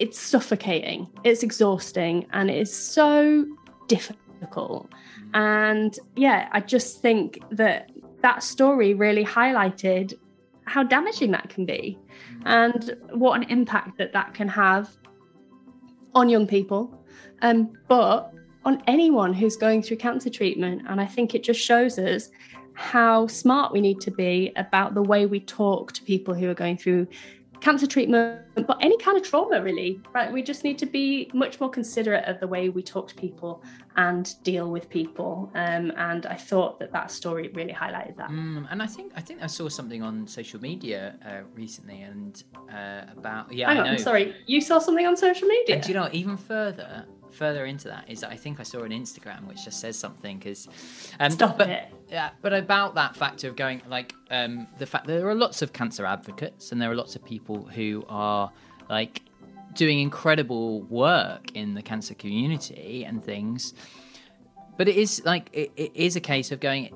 [SPEAKER 2] it's suffocating, it's exhausting, and it is so difficult. And yeah, I just think that that story really highlighted how damaging that can be and what an impact that that can have on young people, um, but on anyone who's going through cancer treatment. And I think it just shows us how smart we need to be about the way we talk to people who are going through cancer treatment, but any kind of trauma, really. Right? We just need to be much more considerate of the way we talk to people and deal with people. Um, and I thought that that story really highlighted that.
[SPEAKER 1] Mm, and I think I think I saw something on social media uh, recently, and uh, about yeah.
[SPEAKER 2] Hang
[SPEAKER 1] I
[SPEAKER 2] on,
[SPEAKER 1] know.
[SPEAKER 2] I'm sorry. You saw something on social media?
[SPEAKER 1] And do you know, even further, further into that is that I think I saw an Instagram which just says something because, um,
[SPEAKER 2] Stop
[SPEAKER 1] but,
[SPEAKER 2] it.
[SPEAKER 1] Yeah, but about that factor of going like um, the fact that there are lots of cancer advocates and there are lots of people who are like doing incredible work in the cancer community and things. But it is like it, it is a case of going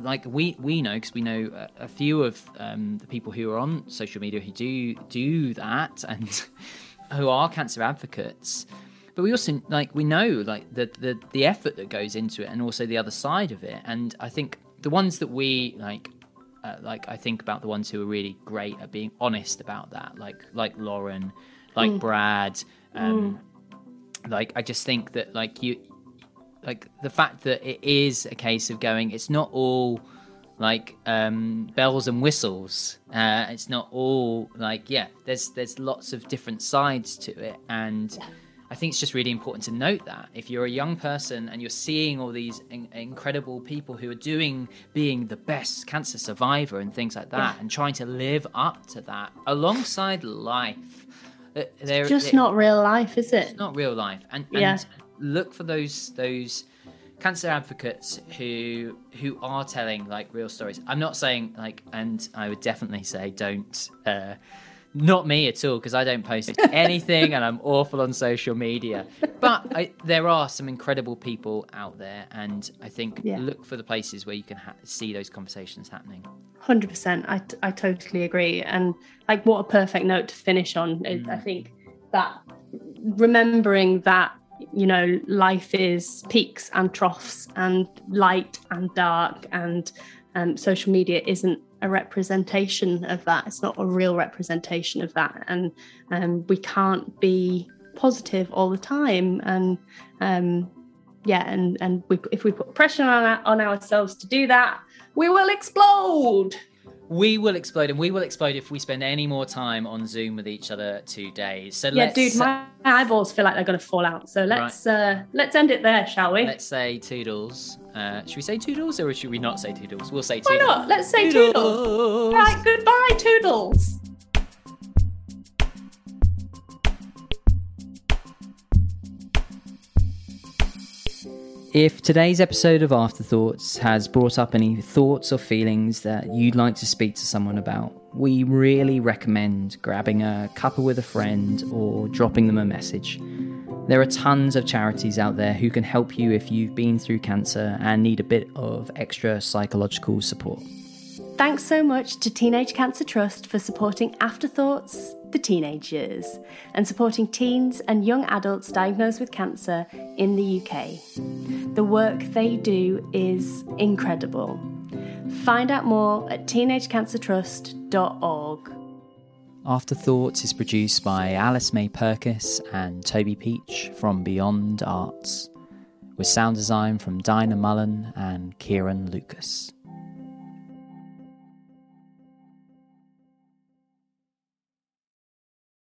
[SPEAKER 1] like we we know because we know a, a few of um, the people who are on social media who do do that and who are cancer advocates but we also like we know like the, the the effort that goes into it and also the other side of it. And i think the ones that we like uh, like i think about the ones who are really great at being honest about that like like lauren like brad um like i just think that like you like the fact that it is a case of going it's not all like um bells and whistles. Uh it's not all like yeah there's there's lots of different sides to it. And I think it's just really important to note that if you're a young person and you're seeing all these in- incredible people who are doing being the best cancer survivor and things like that,
[SPEAKER 2] Yeah.
[SPEAKER 1] and trying to live up to that alongside life, uh, they're
[SPEAKER 2] Just
[SPEAKER 1] they're-
[SPEAKER 2] not real life, is it?
[SPEAKER 1] it's not real life, and, and
[SPEAKER 2] Yeah.
[SPEAKER 1] look for those those cancer advocates who who are telling like real stories. I'm not saying like, and I would definitely say don't. Uh, not me at all because I don't post anything and I'm awful on social media. But I, there are some incredible people out there, and I think
[SPEAKER 2] Yeah.
[SPEAKER 1] look for the places where you can ha- see those conversations happening.
[SPEAKER 2] Hundred percent. I I totally agree. And like, what a perfect note to finish on. Is, I think that remembering that you know life is peaks and troughs and light and dark and um, social media isn't a representation of that. It's not a real representation of that, and um, we can't be positive all the time. And um, yeah, and and we, if we put pressure on our, on ourselves to do that, we will explode.
[SPEAKER 1] We will explode, and we will explode if we spend any more time on Zoom with each other today. So
[SPEAKER 2] Yeah, dude, my eyeballs feel like they're going to fall out. So let's uh, let's end it there, shall we?
[SPEAKER 1] let's say toodles. Uh, should we say toodles or should we not say toodles? We'll say
[SPEAKER 2] Why
[SPEAKER 1] toodles.
[SPEAKER 2] not? Let's say toodles. Right, goodbye, toodles.
[SPEAKER 1] If today's episode of Afterthoughts has brought up any thoughts or feelings that you'd like to speak to someone about, we really recommend grabbing a cuppa with a friend or dropping them a message. There are tons of charities out there who can help you if you've been through cancer and need a bit of extra psychological support.
[SPEAKER 2] Thanks so much to Teenage Cancer Trust for supporting Afterthoughts, the teenage years, and supporting teens and young adults diagnosed with cancer in the UK. The work they do is incredible. Find out more at teenagecancertrust.org.
[SPEAKER 1] Afterthoughts is produced by Alice May Perkis and Toby Peach from Beyond Arts, with sound design from Dinah Mullen and Kieran Lucas.